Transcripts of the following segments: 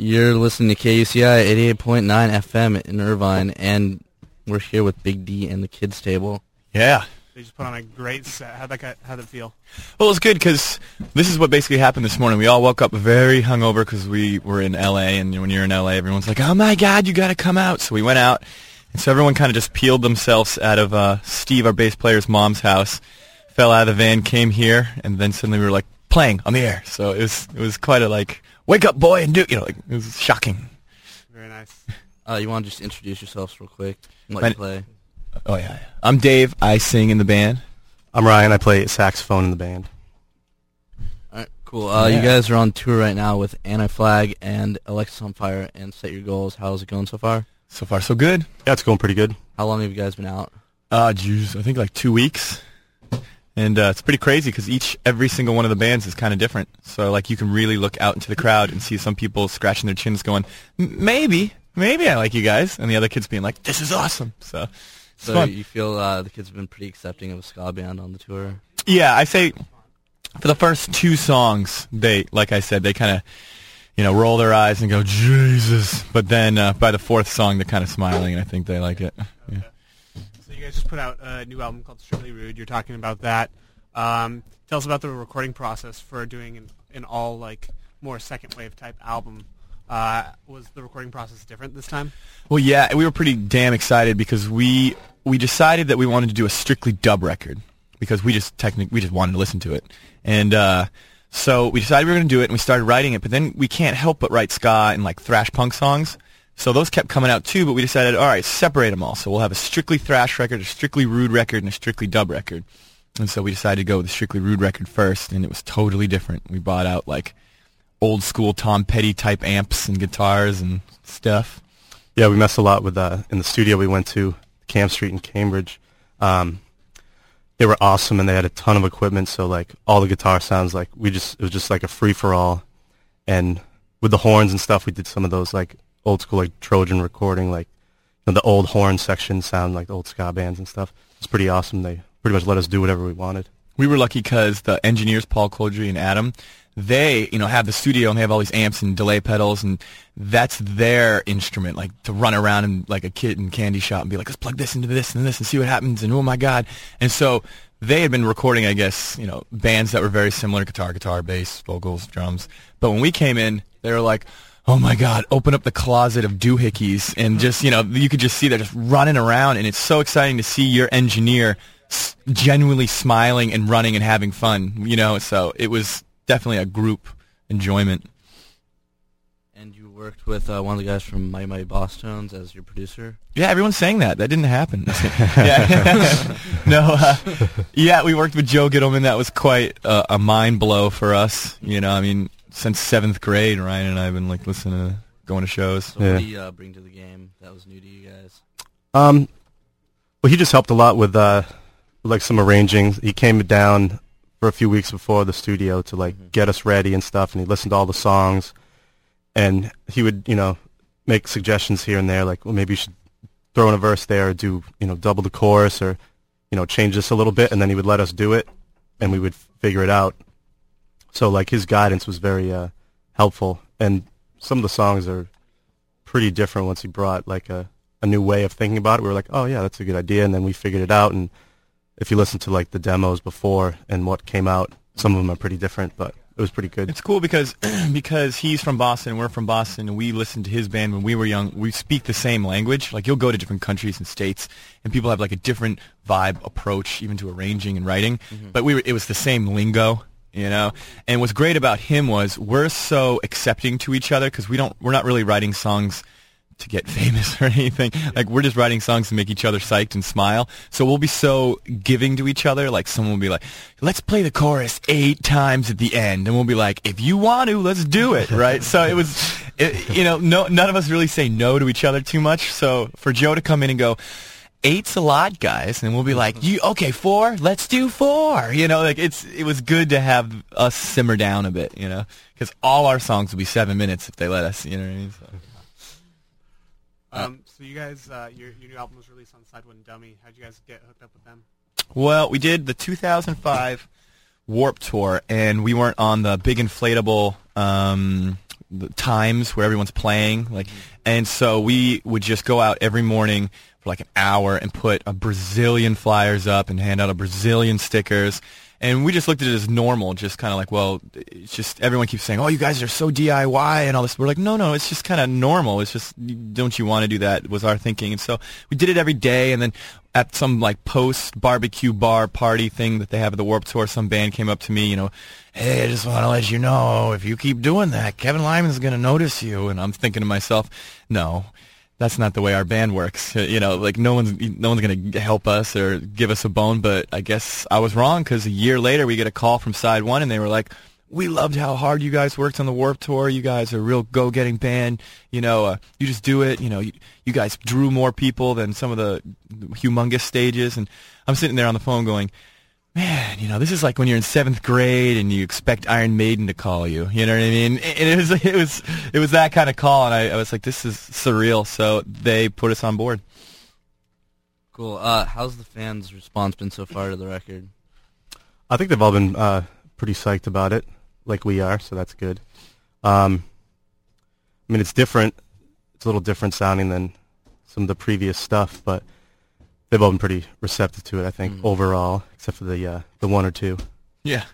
You're listening to KUCI 88.9 FM in Irvine, and we're here with Big D and the Kids Table. Yeah. They just put on a great set. How'd that, how'd it feel? Well, it was good because this is what basically happened this morning. We all woke up very hungover because we were in L.A. And when you're in L.A., everyone's like, "Oh my God, you got to come out!" So we went out, and so everyone kind of just peeled themselves out of uh, Steve, our bass player's mom's house, fell out of the van, came here, and then suddenly we were like playing on the air. So it was it was quite a like wake up, boy, and do it you know like it was shocking. Very nice. Uh, you want to just introduce yourselves real quick and what My- you play? Oh yeah, yeah. I'm Dave. I sing in the band. I'm Ryan. I play saxophone in the band. All right, cool. Uh, You guys are on tour right now with Anti-Flag and Alexisonfire and Set Your Goals. How's it going so far? So far, so good. Yeah, it's going pretty good. How long have you guys been out? Uh, geez, I think like two weeks, and uh, it's pretty crazy because each every single one of the bands is kind of different. So like you can really look out into the crowd and see some people scratching their chins, going, maybe, maybe I like you guys, and the other kids being like, this is awesome. So So fun. you feel uh, the kids have been pretty accepting of a ska band on the tour? Yeah, I say for the first two songs, they like I said, they kind of you know roll their eyes and go Jesus, but then uh, by the fourth song, they're kind of smiling, and I think they like it. Yeah. You guys just put out a new album called Strictly Rude. You're talking about that. Um, tell us about the recording process for doing an, an all like more second wave type album. Uh, was the recording process different this time? Well, yeah, we were pretty damn excited because we we decided that we wanted to do a strictly dub record because we just technically we just wanted to listen to it, and uh, so we decided we were going to do it, and we started writing it. But then we can't help but write ska and like thrash punk songs, so those kept coming out too. But we decided, all right, separate them all. So we'll have a strictly thrash record, a strictly rude record, and a strictly dub record. And so we decided to go with the strictly rude record first, and it was totally different. We bought out like old school Tom Petty type amps and guitars and stuff. Yeah, we messed a lot with uh, in the studio we went to, Camp Street in Cambridge. Um, they were awesome and they had a ton of equipment. So like all the guitar sounds like we just it was just like a free for all. And with the horns and stuff, we did some of those like old school like Trojan recording, like you know, the old horn section sound like the old ska bands and stuff. It's pretty awesome. They pretty much let us do whatever we wanted. we were lucky because the engineers Paul Kolderie and Adam, they you know have the studio and they have all these amps and delay pedals and that's their instrument like to run around and like a kid in candy shop and be like let's plug this into this and this and see what happens and oh my god and so they had been recording I guess you know bands that were very similar guitar guitar bass vocals drums but when we came in they were like oh my god open up the closet of doohickeys and just you know you could just see they're just running around and it's so exciting to see your engineer s- genuinely smiling and running and having fun you know? So it was definitely a group enjoyment. And you worked with uh, one of the guys from Mighty Mighty Bosstones as your producer. yeah everyone's saying that. That didn't happen. Yeah. no uh, yeah we worked with joe gittleman. That was quite uh, a mind blow for us you know? I mean since seventh grade ryan and i have been like listening to going to shows So Yeah. what do you uh, bring to the game that was new to you guys? Um, well, he just helped a lot with uh, like some arranging. He came down for a few weeks before the studio to like Mhm. get us ready and stuff, and he listened to all the songs, and he would you know make suggestions here and there, like well maybe you should throw in a verse there, or do you know double the chorus, or you know change this a little bit, and then he would let us do it, and we would figure it out. So like his guidance was very uh, helpful, and some of the songs are pretty different once he brought like a a new way of thinking about it. We were like, oh yeah, that's a good idea, and then we figured it out. And if you listen to like the demos before and what came out, some of them are pretty different, but it was pretty good. It's cool because because he's from Boston, and we're from Boston, and we listened to his band when we were young. We speak the same language. Like you'll go to different countries and states, and people have like a different vibe approach, even to arranging and writing. But we were, it was the same lingo, you know. And what's great about him was we're so accepting to each other because we don't we're not really writing songs to get famous or anything. Like we're just writing songs to make each other psyched and smile. So we'll be so giving to each other. Like someone will be like, "Let's play the chorus eight times at the end," and we'll be like, "If you want to, let's do it." Right? so it was, it, you know, no, none of us really say no to each other too much. So for Joe to come in and go. Eight's a lot, guys, and we'll be like, "You okay? Four? Let's do four. You know, like it's it was good to have us simmer down a bit, you know, because all our songs will be seven minutes if they let us. You know what I mean? So. Um, so you guys, uh, your your new album was released on Side One Dummy. How'd you guys get hooked up with them? Well, we did the 2005 Warp Tour, and we weren't on the big inflatable um, the times where everyone's playing. Like, and so we would just go out every morning for like an hour and put a Brazilian flyers up and hand out a Brazilian stickers. And we just looked at it as normal, just kind of like, well, it's just everyone keeps saying, "Oh, you guys are so DIY and all this." We're like, no, no, it's just kind of normal. It's just, don't you want to do that? Was our thinking, and so we did it every day. And then at some like post barbecue bar party thing that they have at the Warp Tour, some band came up to me, you know, hey, I just want to let you know if you keep doing that, Kevin Lyman's going to notice you. And I'm thinking to myself, no, that's not the way our band works. You know, like no one's no one's to help us or give us a bone. But I guess I was wrong because a year later we get a call from Side One and they were like, "We loved how hard you guys worked on the Warp Tour. You guys are a real go-getting band. You know, uh, you just do it. You know, you, you guys drew more people than some of the humongous stages." And I'm sitting there on the phone going. Man, you know, this is like when you're in seventh grade and you expect Iron Maiden to call you. You know what I mean? And it was, it was, it was that kind of call, and I, I was like, this is surreal. So they put us on board. Cool. Uh, how's the fans' response been so far to the record? I think they've all been uh, pretty psyched about it, like we are, so that's good. Um, I mean, it's different. It's a little different sounding than some of the previous stuff, but they've all been pretty receptive to it. I think Mhm. overall, except for the uh, the one or two. Yeah.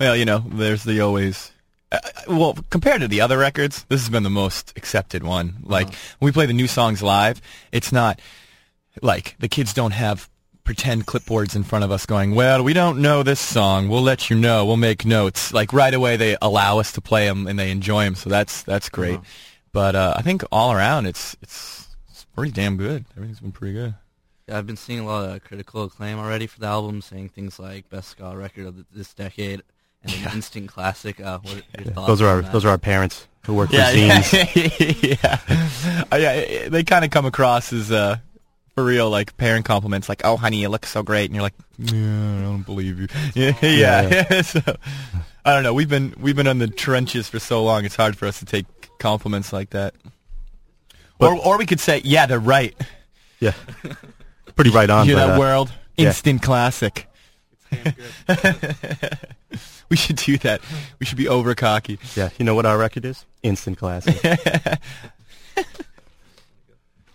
Well, you know, there's the always. Uh, well, compared to the other records, this has been the most accepted one. Like when we play the new songs live, it's not like the kids don't have pretend clipboards in front of us going, "Well, we don't know this song. We'll let you know. We'll make notes." Like right away, they allow us to play them and they enjoy them. So that's that's great. Uh-huh. But uh, I think all around, it's it's it's pretty damn good. Everything's been pretty good. Yeah, I've been seeing a lot of critical acclaim already for the album, saying things like best ska record of this decade and an Yeah. instant classic. Uh, what are your thoughts those are on our that? those are our parents who work for yeah, zines. yeah, yeah. Yeah, They kind of come across as uh, for real, like parent compliments, like "Oh, honey, you look so great," and you're like, "Yeah, I don't believe you." Yeah, yeah. Yeah. so, I don't know. We've been we've been in the trenches for so long. It's hard for us to take compliments like that. But- or or we could say, "Yeah, they're right." Yeah, pretty right on. you but, that uh, world yeah. instant classic. Damn good. we should do that. We should be over cocky. yeah, you know what our record is? Instant classic.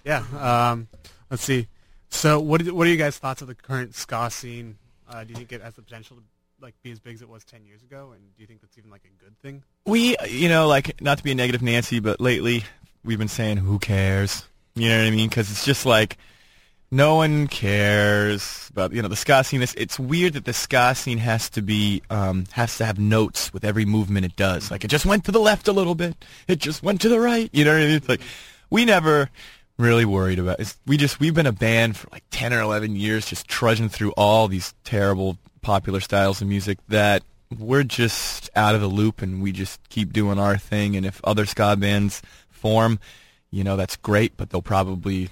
Yeah. Um, let's see. So, what are, what are you guys' thoughts of the current ska scene? Uh, do you think it has the potential to like be as big as it was ten years ago? And do you think that's even like a good thing? we you know like not to be a negative nancy but lately we've been saying who cares you know what i mean because it's just like no one cares about you know the ska scene. It's, it's weird that the ska scene has to be um has to have notes with every movement it does. Like it just went to the left a little bit. It just went to the right. You know what i mean? It's like we never really worried about it's, we just we've been a band for like 10 or 11 years just trudging through all these terrible popular styles of music that we're just out of the loop and we just keep doing our thing. And if other ska bands form you know that's great but they'll probably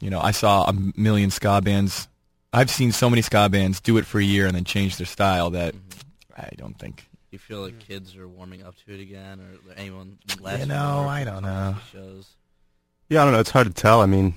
you know i saw a million ska bands i've seen so many ska bands do it for a year and then change their style that Mhm. i don't think you feel like kids are warming up to it again, or anyone less? You know, I don't know. Shows. yeah, I don't know. It's hard to tell. I mean,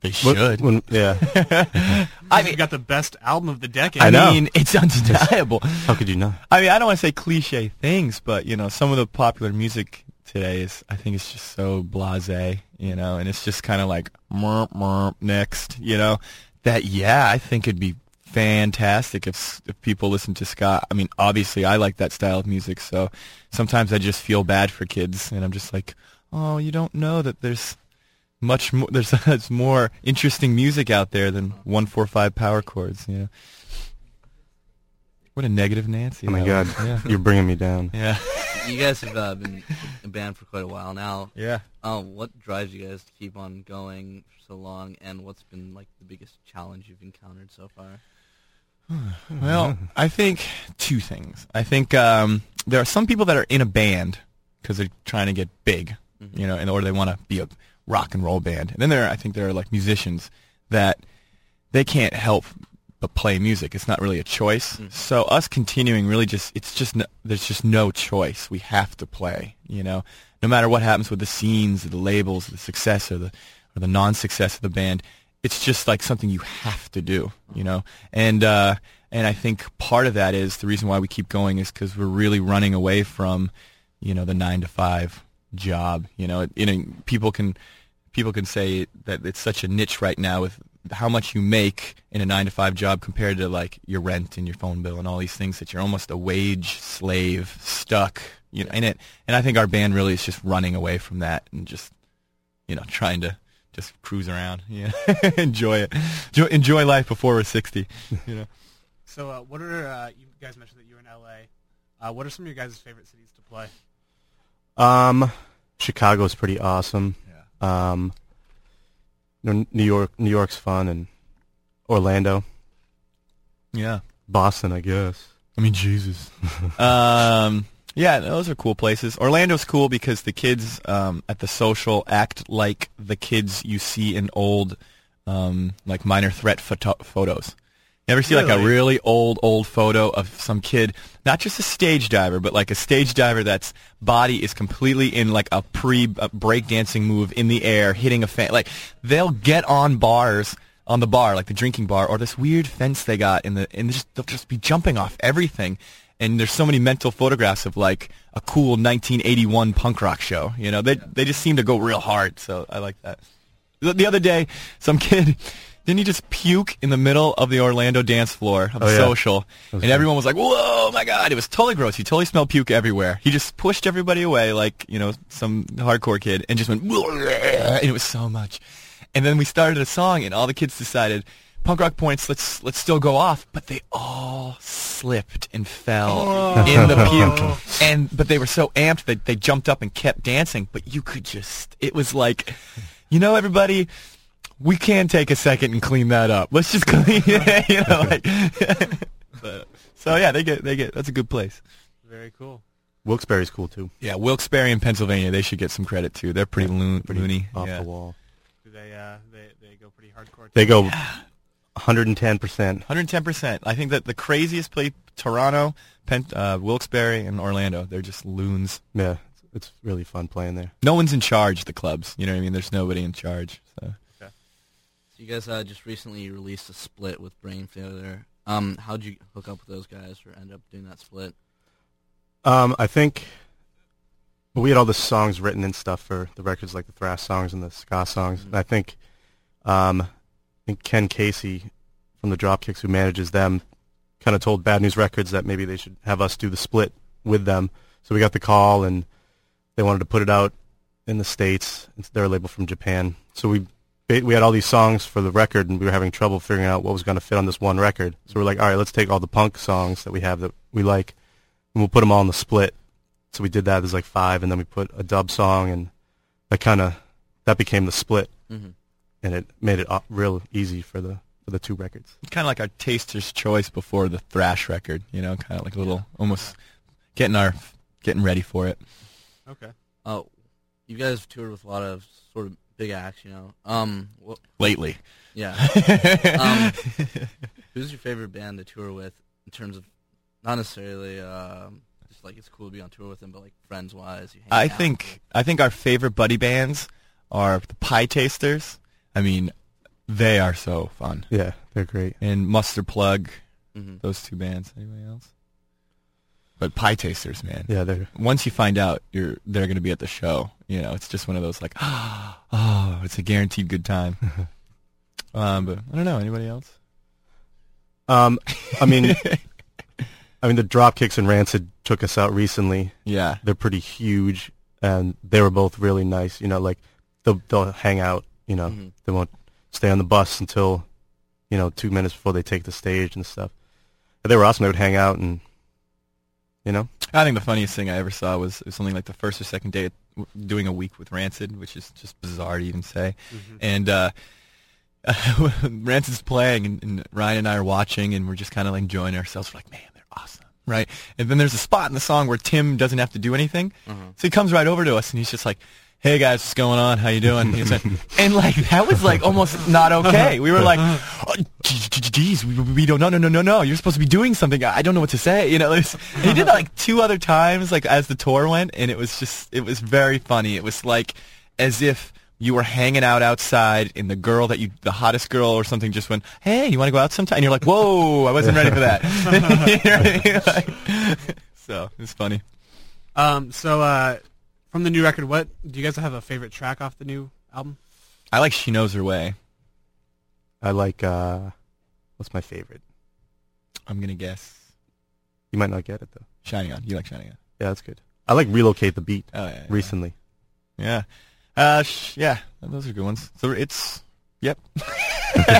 they should when- yeah, i You mean got the best album of the decade. I, I know. mean, it's undeniable. how could you not? I mean, I don't want to say cliche things, but you know, some of the popular music today is, I think, it's just so blasé, you know, and it's just kind of like "Merp, merp, next, you know. That yeah, I think it'd be fantastic if if people listen to ska. I mean, obviously, I like that style of music, so sometimes I just feel bad for kids, and I'm just like, oh, you don't know that there's much more. There's, there's more interesting music out there than one four five power chords, you know. What a negative Nancy. Oh my god. Yeah. you're bringing me down. Yeah. You guys have uh, been a band for quite a while now. Yeah. Um, what drives you guys to keep on going for so long, and what's been like the biggest challenge you've encountered so far? Well, I think two things. I think um, there are some people that are in a band because they're trying to get big, Mhm. you know, in order they want to be a rock and roll band. And then there, are, I think there are like musicians that they can't help but play music. It's not really a choice. Mhm. So us continuing really just it's just no, there's just no choice. We have to play. You know, no matter what happens with the scenes, the labels, the success or the or the non-success of the band, it's just like something you have to do. You know, and uh, and I think part of that is the reason why we keep going is because we're really running away from you know the nine to five job. You know, it, you know, people can people can say that it's such a niche right now with how much you make in a nine to five job compared to like your rent and your phone bill and all these things that you're almost a wage slave stuck you know in it and i think our band really is just running away from that and just you know trying to just cruise around yeah enjoy it enjoy, enjoy life before we're 60 you know So, uh, what are uh, you guys mentioned that you're in LA? Uh, what are some of your guys' favorite cities to play? Um, Chicago's pretty awesome. yeah Um, you know, New York, New York's fun, and Orlando, yeah Boston, I guess. I mean, Jesus. um, yeah, those are cool places. Orlando's cool because the kids um, at the social act like the kids you see in old, um, like minor threat photo- photos. You ever see like a Really? really old, old photo of some kid, not just a stage diver, but like a stage diver that's body is completely in like a pre breakdancing move in the air, hitting a fan. Like they'll get on bars on the bar, like the drinking bar, or this weird fence they got in the, and just, they'll just be jumping off everything. And there's so many mental photographs of like a cool 1981 punk rock show. You know, they they just seem to go real hard. So I like that. The other day, some kid didn't he just puke in the middle of the Orlando dance floor of the Oh, yeah. social, and funny. everyone was like, "Whoa, my god!" It was totally gross. He totally smelled puke everywhere. He just pushed everybody away like you know some hardcore kid, and just went, and it was so much. And then we started a song, and all the kids decided. Punk rock points. Let's let's still go off, but they all slipped and fell in the puke. And but they were so amped that they jumped up and kept dancing. But you could just it was like, you know, everybody, we can take a second and clean that up. Let's just clean, you know, like. so, so yeah, they get they get that's a good place. Very cool. Wilkes-Barre's cool too. Yeah, Wilkes-Barre in Pennsylvania, they should get some credit too. They're pretty, loon, Pretty loony. off yeah. the wall. Do they uh, they they go pretty hardcore? They go 110 percent. 110%. I think that the craziest place, Toronto, Pen, uh, Wilkes-Barre, and Orlando, they're just loons. Yeah, it's, it's really fun playing there. No one's in charge, the clubs. You know what I mean? There's nobody in charge. So. So you guys uh, just recently released a split with Brain Failure. Um, how'd you hook up with those guys or end up doing that split? Um, I think we had all the songs written and stuff for the records, like the thrash songs and the ska songs. And I think, um, I think Ken Casey from the Dropkicks, who manages them, kind of told Bad News Records that maybe they should have us do the split with them. So we got the call, and they wanted to put it out in the states. It's their label from Japan. So we we had all these songs for the record, and we were having trouble figuring out what was going to fit on this one record. So we're like, all right, let's take all the punk songs that we have that we like, and we'll put them all in the split. So we did that. There's like five, and then we put a dub song, and that kind of that became the split, Mm-hmm. and it made it uh, real easy for the for the two records. Kind of like our taster's choice before the thrash record, you know, kind of like a little, almost getting our, getting ready for it. Okay. Oh, you guys have toured with a lot of sort of big acts, you know. Um, wha- Lately. yeah. um, who's your favorite band to tour with in terms of not necessarily um, just like it's cool to be on tour with them, but like friends wise? You I out think I think our favorite buddy bands are the Pietasters. I mean, they are so fun. Yeah, they're great. And Mustard Plug, with- Mhm. those two bands. Anybody else? But Pietasters, man. Yeah, they're Once you find out you're they're going to be at the show, you know, it's just one of those like, oh, it's a guaranteed good time. um, but I don't know. Anybody else? Um, I mean, I mean the Dropkicks and Rancid took us out recently. Yeah. They're pretty huge, and they were both really nice. You know, like they'll they'll hang out. You know, Mhm. they won't stay on the bus until you know two minutes before they take the stage and stuff. But they were awesome. They would hang out and you know. I think the funniest thing I ever saw was, was something like the first or second day doing a week with Rancid, which is just bizarre to even say. Mm-hmm. And uh, Rancid's playing, and, and Ryan and I are watching, and we're just kind of like enjoying ourselves. We're like, man, they're awesome, right? And then there's a spot in the song where Tim doesn't have to do anything, Uh-huh. so he comes right over to us, and he's just like. Hey guys, what's going on? How you doing? Like- and like that was like almost not okay. We were like, oh, "Geez, we, don't. No, no, no, no, no. You're supposed to be doing something. I don't know what to say." You know, and he did that like two other times, like as the tour went, and it was just, it was very funny. It was like as if you were hanging out outside and the girl that you, the hottest girl or something just went, hey, you want to go out sometime? And you're like, whoa, I wasn't ready for that. You know I mean? Like, so it's funny. Um, so uh, From the new record, what do you guys have a favorite track off the new album? I like She Knows Her Way. I like uh, what's my favorite? I'm gonna guess You might not get it though. Shining On. You like Shining On? Yeah, that's good. I like relocate the beat Oh yeah. yeah. recently. Yeah. Uh, sh- yeah, those are good ones. So it's, yep.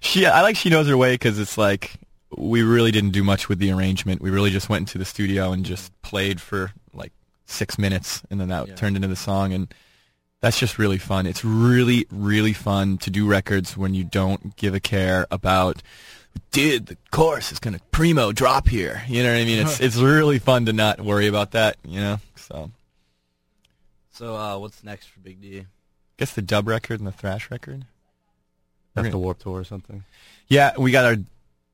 she, I like She Knows Her Way because it's like, we really didn't do much with the arrangement. We really just went into the studio and just played for like six minutes and then that Yeah. turned into the song and that's just really fun. It's really, really fun to do records when you don't give a care about did the chorus is gonna primo drop here. You know what I mean? It's it's really fun to not worry about that, you know? So So uh, what's next for Big D? guess the dub record and the thrash record. After Okay. Warp Tour or something. Yeah, we got our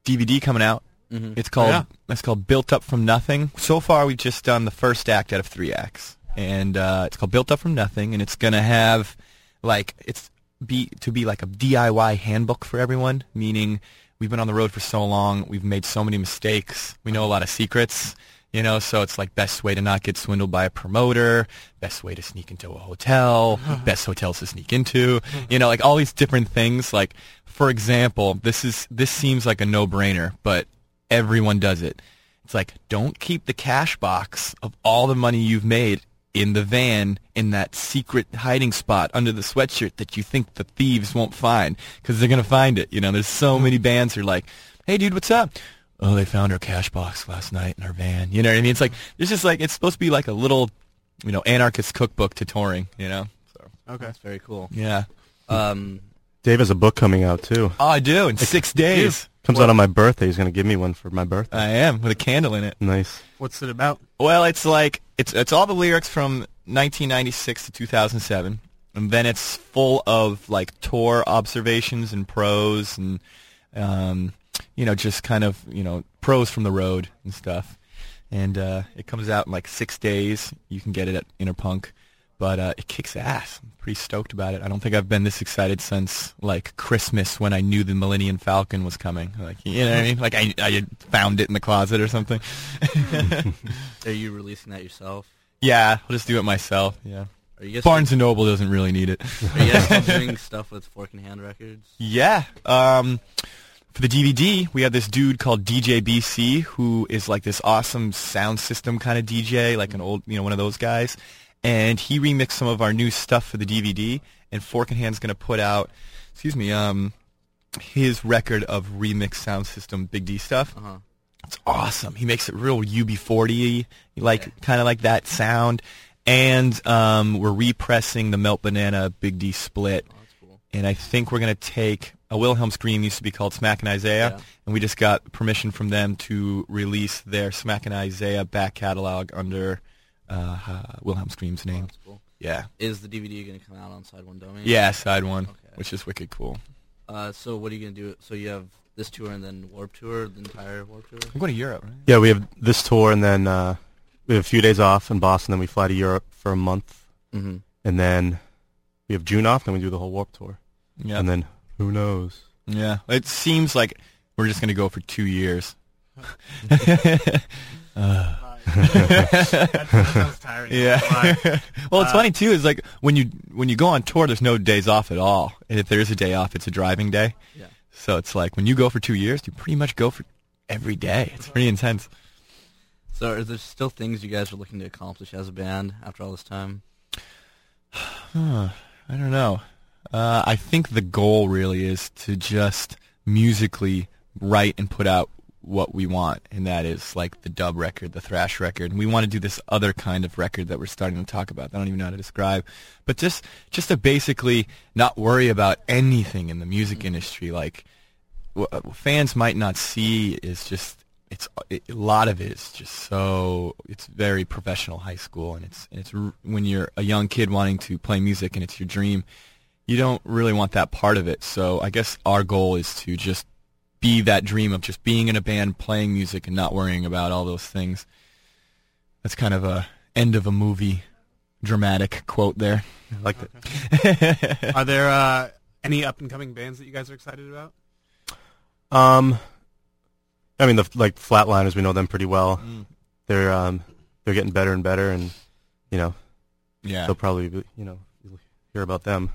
DVD coming out. Mm-hmm. It's called Yeah. it's called Built Up from Nothing. So far, we've just done the first act out of three acts, and uh, it's called Built Up from Nothing, and it's gonna have like it's be to be like a DIY handbook for everyone. Meaning, we've been on the road for so long, we've made so many mistakes, we know a lot of secrets. You know, so it's like best way to not get swindled by a promoter, best way to sneak into a hotel, best hotels to sneak into, you know, like all these different things. Like, for example, this is this seems like a no-brainer, but everyone does it. It's like don't keep the cash box of all the money you've made in the van in that secret hiding spot under the sweatshirt that you think the thieves won't find because they're gonna find it. You know, there's so many bands who are like, "Hey, dude, what's up?" Oh, they found our cash box last night in our van. You know what I mean? It's like it's just like it's supposed to be like a little, you know, anarchist cookbook to touring. You know? So Okay. That's very cool. yeah. Um, Dave has a book coming out too. Oh, I do in six days. Comes out on my birthday. He's gonna give me one for my birthday. I am with a candle in it. nice. What's it about? Well, it's like it's it's all the lyrics from 1996 to 2007, and then it's full of like tour observations and prose and um, you know just kind of you know prose from the road and stuff. And uh, it comes out in like six days. You can get it at Interpunk, but uh, it kicks ass. I'm pretty stoked about it. I don't think I've been this excited since like Christmas when I knew the Millennium Falcon was coming. Like you know what I mean? Like I I found it in the closet or something. are you releasing that yourself? Yeah, I'll just do it myself. Yeah. Are you guys Barnes and Noble doesn't really need it. Are you guys doing stuff with Fork in Hand Records? yeah. Um, for the DVD, we have this dude called DJ BC who is like this awesome sound system kind of DJ, like an old, you know, one of those guys. And he remixed some of our new stuff for the DVD. And Fork in Hand's going to put out, excuse me, um, his record of remix sound system Big D stuff. Uh huh. It's awesome. He makes it real UB40, like kind of like that sound. And um, we're repressing the Melt Banana Big D split. Oh, cool. And I think we're going to take a Wilhelm Scream used to be called Smackin' Isaiah, Yeah. and we just got permission from them to release their Smackin' Isaiah back catalog under uh, uh, Wilhelm Scream's Oh, name. that's cool. Yeah, Is the DVD going to come out on Side One Dummy? yeah, side one, Okay. which is wicked cool. Uh, so what are you going to do? So you have this tour and then Warp Tour, the entire Warp Tour. I'm going to Europe, right? Yeah, we have this tour and then uh, we have a few days off in Boston. Then we fly to Europe for a month, Mm-hmm. and then we have June off. Then we do the whole Warp Tour, Yeah, and then who knows? yeah. It seems like we're just going to go for two years. That, that tiring. Yeah. Well, it's Uh, funny too. Is like when you when you go on tour, there's no days off at all. And if there is a day off, it's a driving day. Yeah. So it's like when you go for two years, you pretty much go for every day. It's pretty intense. So are there still things you guys are looking to accomplish as a band after all this time? Huh, I don't know. Uh, I think the goal really is to just musically write and put out what we want, and that is like the dub record, the thrash record. And we want to do this other kind of record that we're starting to talk about. I don't even know how to describe, but just just to basically not worry about anything in the music mm-hmm. industry. Like what uh, fans might not see is just it's it, a lot of it is just so it's very professional high school and it's and it's when you're a young kid wanting to play music and it's your dream you don't really want that part of it so i guess our goal is to just be that dream of just being in a band playing music and not worrying about all those things that's kind of a end of a movie dramatic quote there I like that. Are there uh, any up and coming bands that you guys are excited about? Um, I mean, the like Flatliners, we know them pretty well. Mm. They're um, they're getting better and better, and you know, Yeah. they'll probably be, you know you'll hear about them.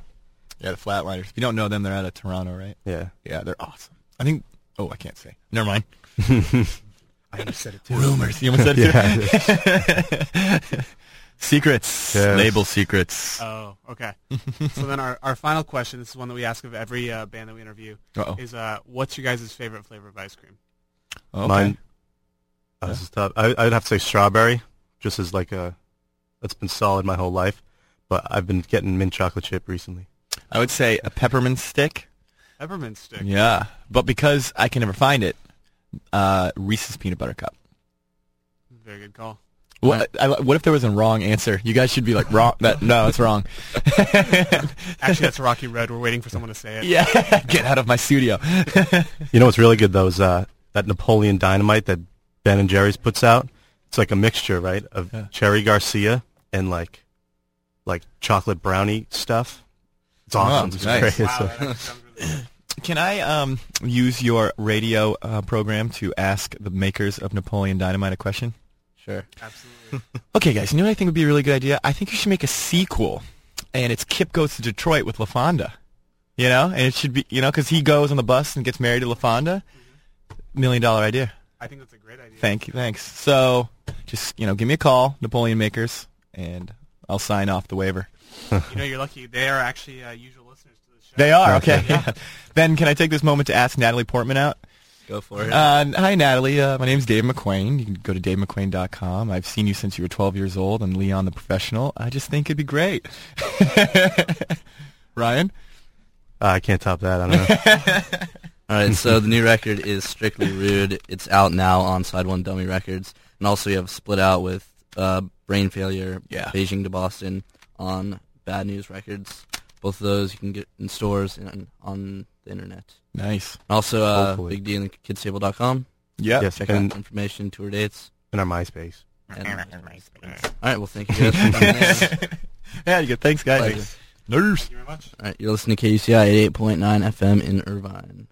Yeah, the Flatliners. If you don't know them, they're out of Toronto, right? Yeah. Yeah, they're awesome. I think. Oh, I can't say. Never mind. I almost said it too. Rumors. You almost said it Yeah. too? secrets. Yes. Label secrets. Oh, okay. so then our, our final question, this is one that we ask of every uh, band that we interview, Uh-oh. is uh, what's your guys' favorite flavor of ice cream? Okay. Mine. Oh, this is tough. I, I'd have to say strawberry, just as like a. That's been solid my whole life, but I've been getting mint chocolate chip recently. I would say a peppermint stick. Peppermint stick. Yeah, but because I can never find it, uh, Reese's peanut butter cup. Very good call. What, I, what if there was a wrong answer? You guys should be like wrong. That no, that's wrong. Actually, that's Rocky Road. We're waiting for someone to say it. yeah, get out of my studio. You know what's really good though is uh, that Napoleon Dynamite that Ben and Jerry's puts out. It's like a mixture, right, of Yeah. cherry Garcia and like, like chocolate brownie stuff. It's awesome. It's nice. great. Wow, It's, that actually sounds really good. Can I um, use your radio uh, program to ask the makers of Napoleon Dynamite a question? Sure. Absolutely. Okay, guys, you know what I think would be a really good idea? I think you should make a sequel, and it's Kip Goes to Detroit with LaFonda. You know, and it should be, you know, because he goes on the bus and gets married to LaFonda. Million dollar idea. I think that's a great idea. Thank you, thanks. So, just, you know, give me a call, Napoleon Makers, and I'll sign off the waiver. You know, you're lucky. They are actually uh, usual listeners to this show. They are, Okay. okay. ben, can I take this moment to ask Natalie Portman out? Go for it. Uh, hi, Natalie. Uh, my name's Dave McWane. You can go to davemcwane.com. I've seen you since you were 12 years old on Leon the Professional. I just think it'd be great. Ryan? I can't top that. I don't know. All right, so the new record is Strictly Rude. It's out now on Side One Dummy Records, and also you have Split Out with uh, Brain Failure, Yeah. Beijing to Boston on Bad News Records. Both of those you can get in stores and on the internet. Nice. Also, uh, Hopefully. Big D and KidsTable.com. Yeah. yes, Check and out information, tour dates. in our MySpace. And all right, well, thank you guys for coming. Yeah, you good. Thanks, guys. Pleasure. Nurse. Thank you very much. All right, you're listening to KUCI 88.9 FM in Irvine.